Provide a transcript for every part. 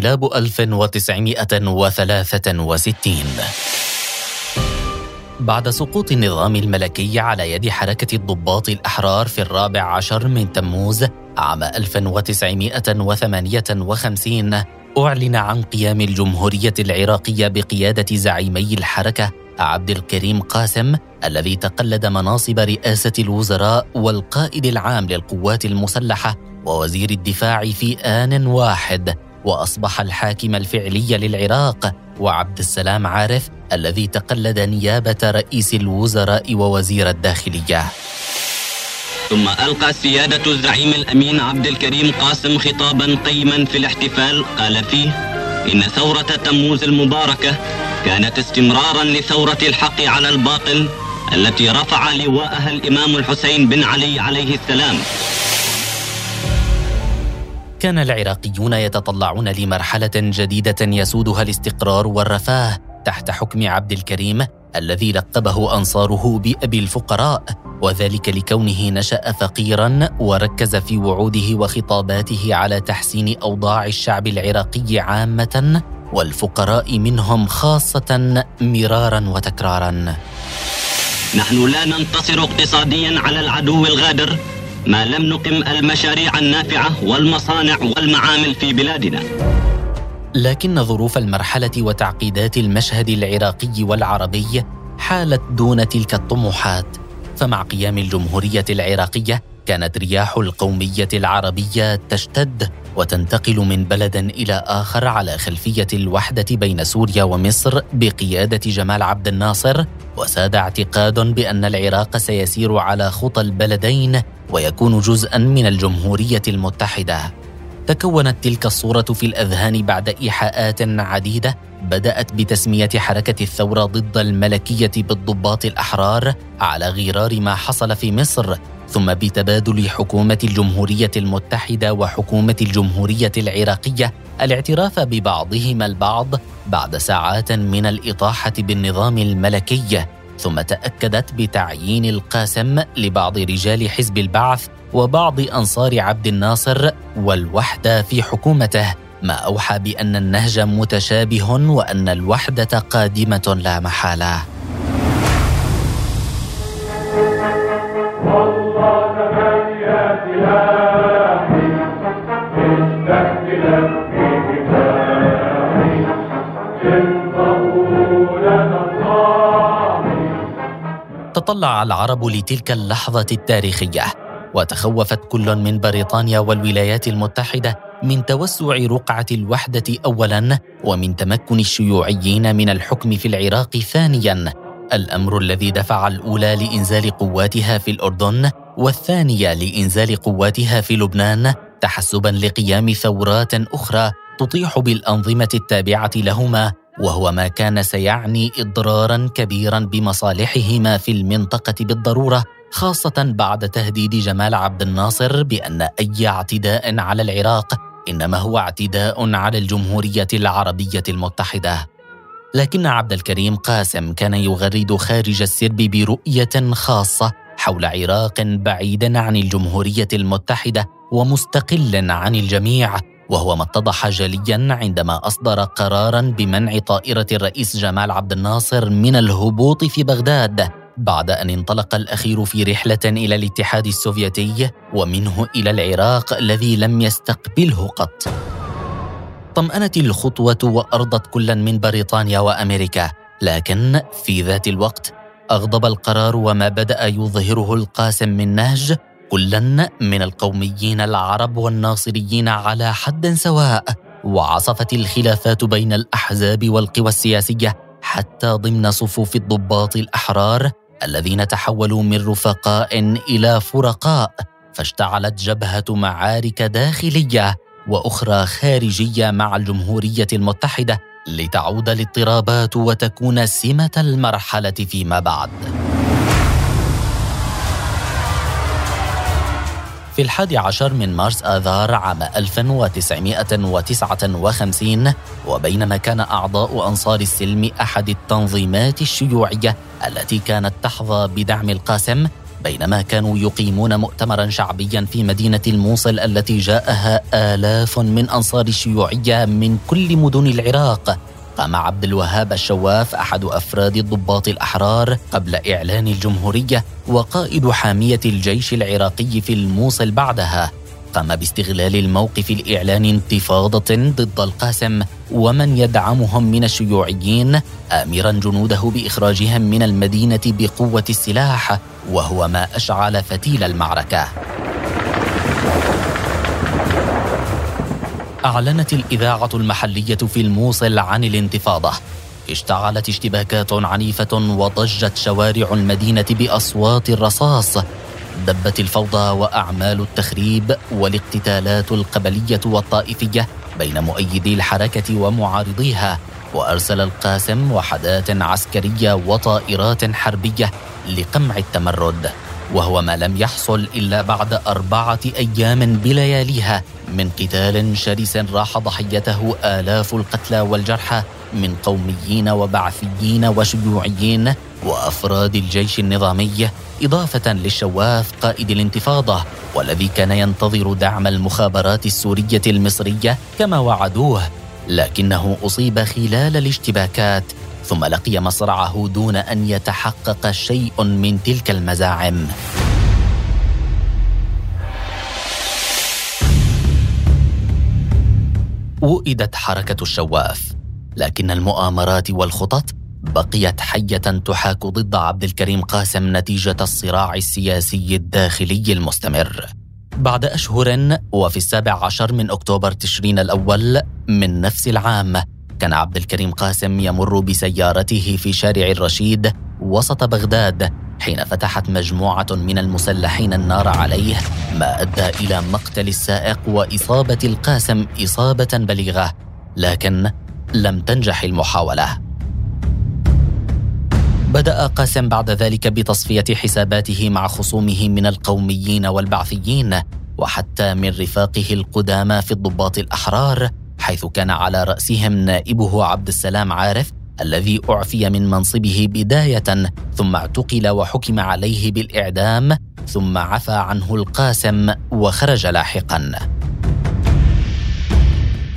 انقلاب 1963 بعد سقوط النظام الملكي على يد حركة الضباط الأحرار في الرابع عشر من تموز عام 1958 أعلن عن قيام الجمهورية العراقية بقيادة زعيمي الحركة عبد الكريم قاسم الذي تقلد مناصب رئاسة الوزراء والقائد العام للقوات المسلحة ووزير الدفاع في آن واحد. وأصبح الحاكم الفعلي للعراق وعبد السلام عارف الذي تقلد نيابة رئيس الوزراء ووزير الداخلية. ثم ألقى سيادة الزعيم الأمين عبد الكريم قاسم خطابا قيما في الاحتفال. قال فيه إن ثورة تموز المباركة كانت استمرارا لثورة الحق على الباطل التي رفع لواءها الإمام الحسين بن علي عليه السلام. كان العراقيون يتطلعون لمرحلة جديدة يسودها الاستقرار والرفاه تحت حكم عبد الكريم الذي لقبه أنصاره بأبي الفقراء وذلك لكونه نشأ فقيرا وركز في وعوده وخطاباته على تحسين أوضاع الشعب العراقي عامة والفقراء منهم خاصة مرارا وتكرارا. نحن لا ننتصر اقتصاديا على العدو الغادر. ما لم نقم المشاريع النافعة والمصانع والمعامل في بلادنا. لكن ظروف المرحلة وتعقيدات المشهد العراقي والعربي حالت دون تلك الطموحات. فمع قيام الجمهورية العراقية كانت رياح القومية العربية تشتد وتنتقل من بلد إلى آخر على خلفية الوحدة بين سوريا ومصر بقيادة جمال عبد الناصر وساد اعتقاد بأن العراق سيسير على خطى البلدين ويكون جزءا من الجمهورية المتحدة. تكونت تلك الصورة في الأذهان بعد إيحاءات عديدة بدأت بتسمية حركة الثورة ضد الملكية بالضباط الأحرار على غرار ما حصل في مصر ثم بتبادل حكومة الجمهورية المتحدة وحكومة الجمهورية العراقية الاعتراف ببعضهما البعض بعد ساعات من الإطاحة بالنظام الملكي ثم تأكدت بتعيين القاسم لبعض رجال حزب البعث وبعض أنصار عبد الناصر والوحدة في حكومته ما أوحى بأن النهج متشابه وأن الوحدة قادمة لا محالة. تطلع العرب لتلك اللحظة التاريخية وتخوفت كل من بريطانيا والولايات المتحدة من توسع رقعة الوحدة اولا ومن تمكن الشيوعيين من الحكم في العراق ثانيا. الأمر الذي دفع الأولى لإنزال قواتها في الأردن والثانية لإنزال قواتها في لبنان تحسبا لقيام ثورات أخرى تطيح بالأنظمة التابعة لهما. وهو ما كان سيعني إضرارا كبيرا بمصالحهما في المنطقة بالضرورة خاصة بعد تهديد جمال عبد الناصر بأن أي اعتداء على العراق إنما هو اعتداء على الجمهورية العربية المتحدة. لكن عبد الكريم قاسم كان يغرد خارج السرب برؤية خاصة حول عراق بعيد عن الجمهورية المتحدة ومستقل عن الجميع وهو ما اتضح جليا عندما أصدر قرارا بمنع طائرة الرئيس جمال عبد الناصر من الهبوط في بغداد بعد أن انطلق الأخير في رحلة إلى الاتحاد السوفيتي ومنه إلى العراق الذي لم يستقبله قط. طمأنت الخطوة وأرضت كلا من بريطانيا وأمريكا لكن في ذات الوقت أغضب القرار وما بدأ يظهره القاسم من نهج كلا من القوميين العرب والناصريين على حد سواء وعصفت الخلافات بين الأحزاب والقوى السياسية حتى ضمن صفوف الضباط الأحرار الذين تحولوا من رفقاء إلى فرقاء فاشتعلت جبهة معارك داخلية وأخرى خارجية مع الجمهورية المتحدة لتعود الاضطرابات وتكون سمة المرحلة فيما بعد. في الحادي عشر من مارس آذار عام 1959 وبينما كان أعضاء أنصار السلم أحد التنظيمات الشيوعية التي كانت تحظى بدعم القاسم بينما كانوا يقيمون مؤتمرا شعبيا في مدينة الموصل التي جاءها آلاف من أنصار الشيوعية من كل مدن العراق. قام عبد الوهاب الشواف أحد أفراد الضباط الأحرار قبل إعلان الجمهورية وقائد حامية الجيش العراقي في الموصل بعدها. قام باستغلال الموقف الإعلان انتفاضة ضد القاسم ومن يدعمهم من الشيوعيين آمرا جنوده بإخراجهم من المدينة بقوة السلاح وهو ما أشعل فتيل المعركة. أعلنت الإذاعة المحلية في الموصل عن الانتفاضة. اشتعلت اشتباكات عنيفة وضجت شوارع المدينة بأصوات الرصاص. دبت الفوضى وأعمال التخريب والاقتتالات القبلية والطائفية بين مؤيدي الحركة ومعارضيها. وأرسل القاسم وحدات عسكرية وطائرات حربية لقمع التمرد. وهو ما لم يحصل إلا بعد أربعة أيام بلياليها من قتال شرس راح ضحيته آلاف القتلى والجرحى من قوميين وبعثيين وشيوعيين وأفراد الجيش النظامي إضافة للشواف قائد الانتفاضة والذي كان ينتظر دعم المخابرات السورية المصرية كما وعدوه لكنه أصيب خلال الاشتباكات ثم لقي مصرعه دون أن يتحقق شيء من تلك المزاعم. وئدت حركة الشواف لكن المؤامرات والخطط بقيت حية تحاك ضد عبد الكريم قاسم نتيجة الصراع السياسي الداخلي المستمر. بعد أشهر وفي السابع عشر من أكتوبر تشرين الأول من نفس العام كان عبد الكريم قاسم يمر بسيارته في شارع الرشيد وسط بغداد حين فتحت مجموعة من المسلحين النار عليه ما أدى إلى مقتل السائق وإصابة القاسم إصابة بليغة لكن لم تنجح المحاولة. بدأ قاسم بعد ذلك بتصفية حساباته مع خصومه من القوميين والبعثيين وحتى من رفاقه القدامى في الضباط الأحرار حيث كان على رأسهم نائبه عبد السلام عارف الذي أعفي من منصبه بداية ثم اعتقل وحكم عليه بالإعدام ثم عفى عنه القاسم وخرج لاحقا.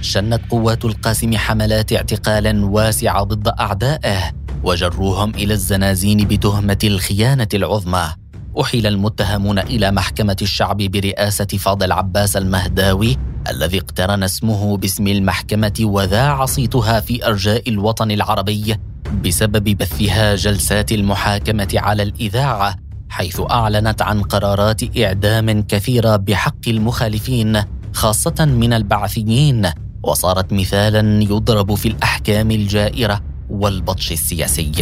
شنت قوات القاسم حملات اعتقال واسعه ضد أعدائه وجروهم إلى الزنازين بتهمة الخيانة العظمى. أحيل المتهمون إلى محكمة الشعب برئاسة فاضل عباس المهداوي الذي اقترن اسمه باسم المحكمة وذاع صيتها في أرجاء الوطن العربي بسبب بثها جلسات المحاكمة على الإذاعة حيث أعلنت عن قرارات إعدام كثيرة بحق المخالفين خاصة من البعثيين وصارت مثالا يضرب في الأحكام الجائرة والبطش السياسي.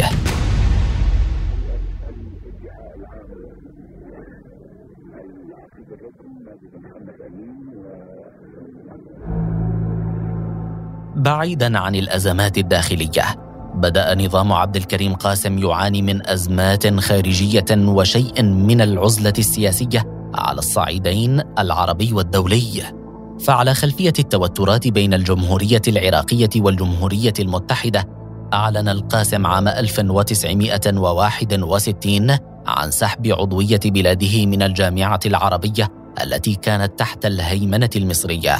بعيدا عن الأزمات الداخلية. بدأ نظام عبد الكريم قاسم يعاني من أزمات خارجية وشيء من العزلة السياسية على الصعيدين العربي والدولي. فعلى خلفية التوترات بين الجمهورية العراقية والجمهورية المتحدة. أعلن القاسم عام 1961 عن سحب عضوية بلاده من الجامعة العربية التي كانت تحت الهيمنة المصرية.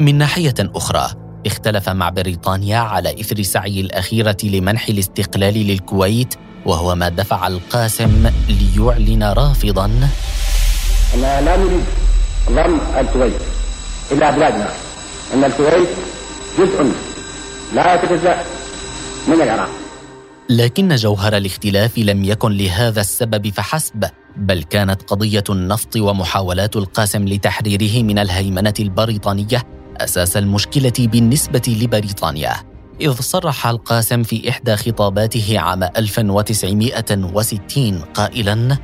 من ناحية أخرى، اختلف مع بريطانيا على إثر سعي الأخيرة لمنح الاستقلال للكويت وهو ما دفع القاسم ليعلن رافضا. أننا لا نريد ضم الكويت إلى بلادنا أن الكويت جزء لا يتجزأ من العراق. لكن جوهر الاختلاف لم يكن لهذا السبب فحسب بل كانت قضية النفط ومحاولات القاسم لتحريره من الهيمنة البريطانية أساس المشكلة بالنسبة لبريطانيا إذ صرح القاسم في إحدى خطاباته عام 1960 قائلاً: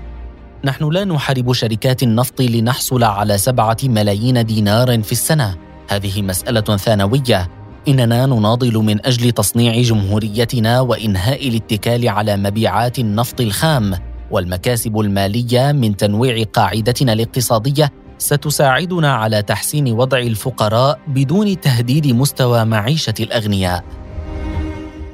نحن لا نحارب شركات النفط لنحصل على سبعة ملايين دينار في السنة، هذه مسألة ثانوية. إننا نناضل من أجل تصنيع جمهوريتنا وإنهاء الاتكال على مبيعات النفط الخام والمكاسب المالية من تنويع قاعدتنا الاقتصادية ستساعدنا على تحسين وضع الفقراء بدون تهديد مستوى معيشة الأغنياء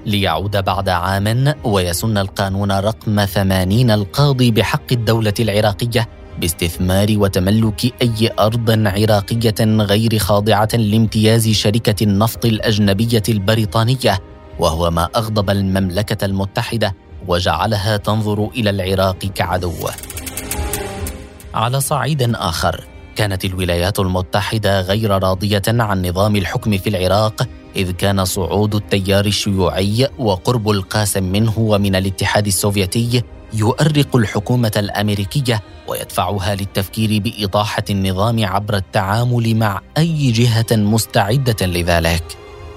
ليعود بعد عام ويسن القانون رقم ثمانين القاضي بحق الدولة العراقية باستثمار وتملك أي أرض عراقية غير خاضعة لامتياز شركة النفط الأجنبية البريطانية وهو ما أغضب المملكة المتحدة وجعلها تنظر إلى العراق كعدو. على صعيد آخر كانت الولايات المتحدة غير راضية عن نظام الحكم في العراق إذ كان صعود التيار الشيوعي وقرب القاسم منه ومن الاتحاد السوفيتي يؤرق الحكومة الأمريكية ويدفعها للتفكير بإطاحة النظام عبر التعامل مع أي جهة مستعدة لذلك.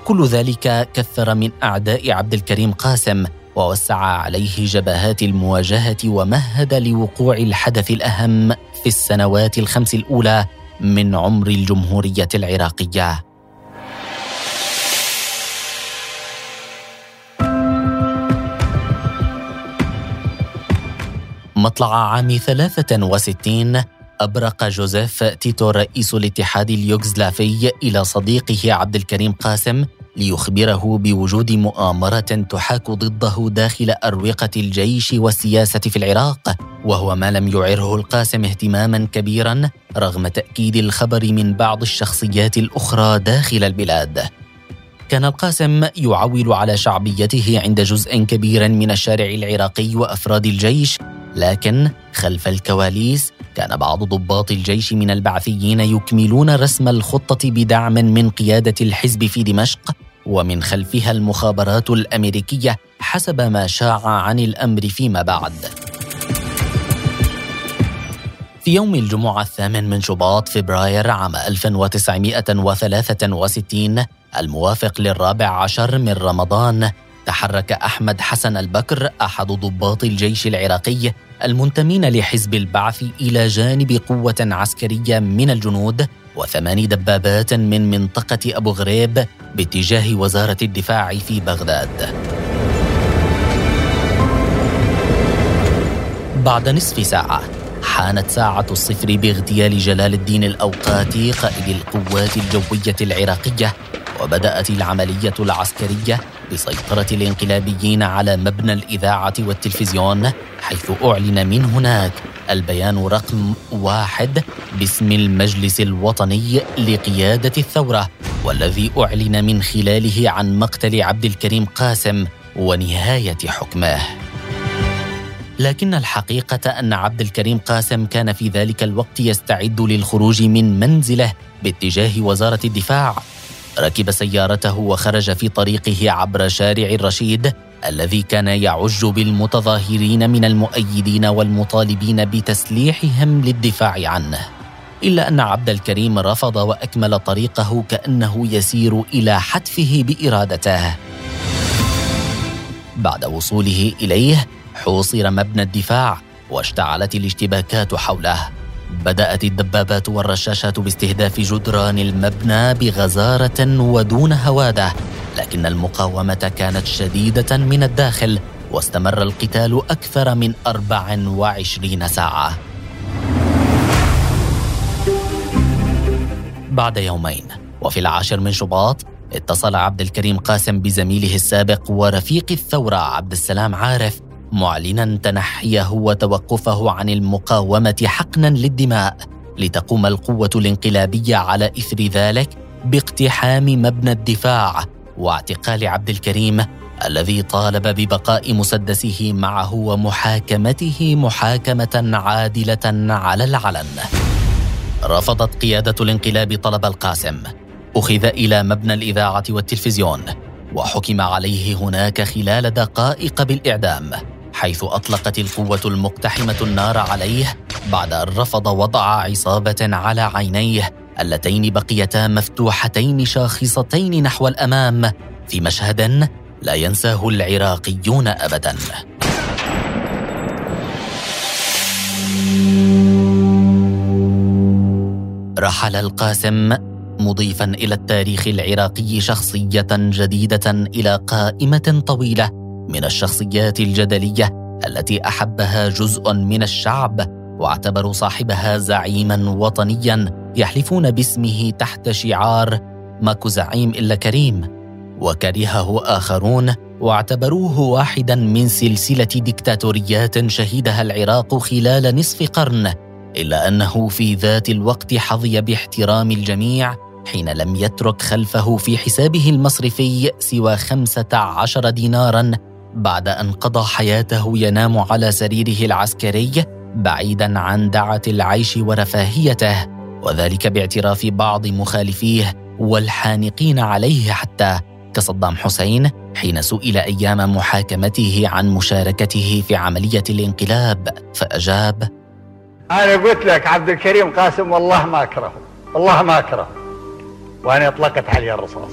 كل ذلك كثر من أعداء عبد الكريم قاسم ووسع عليه جبهات المواجهة ومهد لوقوع الحدث الأهم في السنوات الخمس الأولى من عمر الجمهورية العراقية. مطلع عام 63 أبرق جوزيف تيتو رئيس الاتحاد اليوغسلافي إلى صديقه عبد الكريم قاسم ليخبره بوجود مؤامرة تحاك ضده داخل أروقة الجيش والسياسة في العراق وهو ما لم يعره القاسم اهتماما كبيرا رغم تأكيد الخبر من بعض الشخصيات الأخرى داخل البلاد. كان القاسم يعول على شعبيته عند جزء كبير من الشارع العراقي وأفراد الجيش لكن خلف الكواليس كان بعض ضباط الجيش من البعثيين يكملون رسم الخطة بدعم من قيادة الحزب في دمشق ومن خلفها المخابرات الأمريكية حسب ما شاع عن الأمر فيما بعد. في يوم الجمعة الثامن من شباط فبراير عام 1963 الموافق للرابع عشر من رمضان تحرك أحمد حسن البكر أحد ضباط الجيش العراقي المنتمين لحزب البعث إلى جانب قوة عسكرية من الجنود وثمان دبابات من منطقة أبو غريب باتجاه وزارة الدفاع في بغداد. بعد نصف ساعة حانت ساعة الصفر باغتيال جلال الدين الأوقاتي قائد القوات الجوية العراقية وبدأت العملية العسكرية بسيطرة الانقلابيين على مبنى الإذاعة والتلفزيون حيث أعلن من هناك البيان رقم واحد باسم المجلس الوطني لقيادة الثورة والذي أعلن من خلاله عن مقتل عبد الكريم قاسم ونهاية حكمه. لكن الحقيقة أن عبد الكريم قاسم كان في ذلك الوقت يستعد للخروج من منزله باتجاه وزارة الدفاع. ركب سيارته وخرج في طريقه عبر شارع الرشيد الذي كان يعج بالمتظاهرين من المؤيدين والمطالبين بتسليحهم للدفاع عنه. إلا أن عبد الكريم رفض وأكمل طريقه كأنه يسير إلى حتفه بإرادته. بعد وصوله إليه حوصر مبنى الدفاع واشتعلت الاشتباكات حوله. بدأت الدبابات والرشاشات باستهداف جدران المبنى بغزارة ودون هوادة لكن المقاومة كانت شديدة من الداخل واستمر القتال أكثر من 24 ساعة. بعد يومين وفي العاشر من شباط اتصل عبد الكريم قاسم بزميله السابق ورفيق الثورة عبد السلام عارف معلنا تنحيه وتوقفه عن المقاومة حقنا للدماء لتقوم القوة الانقلابية على إثر ذلك باقتحام مبنى الدفاع واعتقال عبد الكريم الذي طالب ببقاء مسدسه معه ومحاكمته محاكمة عادلة على العلن. رفضت قيادة الانقلاب طلب القاسم. أخذ إلى مبنى الإذاعة والتلفزيون وحكم عليه هناك خلال دقائق بالإعدام. حيث أطلقت القوة المقتحمة النار عليه بعد أن رفض وضع عصابة على عينيه اللتين بقيتا مفتوحتين شاخصتين نحو الأمام في مشهد لا ينساه العراقيون ابدا. رحل القاسم مضيفا إلى التاريخ العراقي شخصية جديدة إلى قائمة طويلة من الشخصيات الجدلية التي أحبها جزء من الشعب واعتبروا صاحبها زعيما وطنيا يحلفون باسمه تحت شعار ماكو زعيم إلا كريم وكرهه آخرون واعتبروه واحدا من سلسلة ديكتاتوريات شهدها العراق خلال نصف قرن إلا أنه في ذات الوقت حظي باحترام الجميع حين لم يترك خلفه في حسابه المصرفي سوى خمسة عشر دينارا بعد أن قضى حياته ينام على سريره العسكري بعيدا عن دعة العيش ورفاهيته وذلك باعتراف بعض مخالفيه والحانقين عليه حتى كصدام حسين حين سئل أيام محاكمته عن مشاركته في عملية الانقلاب فأجاب أنا قلت لك عبد الكريم قاسم والله ما أكرهه والله ما أكرهه وأنا أطلقت عليه الرصاص.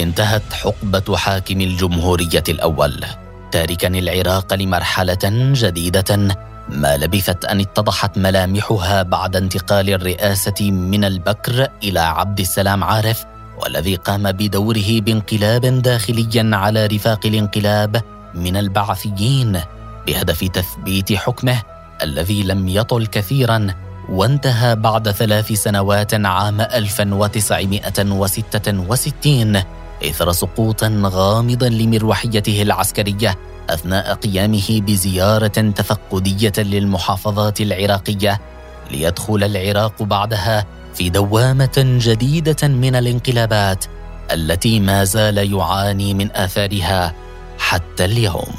انتهت حقبة حاكم الجمهورية الأول تاركا العراق لمرحلة جديدة ما لبثت أن اتضحت ملامحها بعد انتقال الرئاسة من البكر إلى عبد السلام عارف والذي قام بدوره بانقلاب داخلي على رفاق الانقلاب من البعثيين بهدف تثبيت حكمه الذي لم يطل كثيرا وانتهى بعد ثلاث سنوات عام 1966 إثر سقوط غامض لمروحيته العسكرية أثناء قيامه بزيارة تفقدية للمحافظات العراقية ليدخل العراق بعدها في دوامة جديدة من الانقلابات التي ما زال يعاني من آثارها حتى اليوم.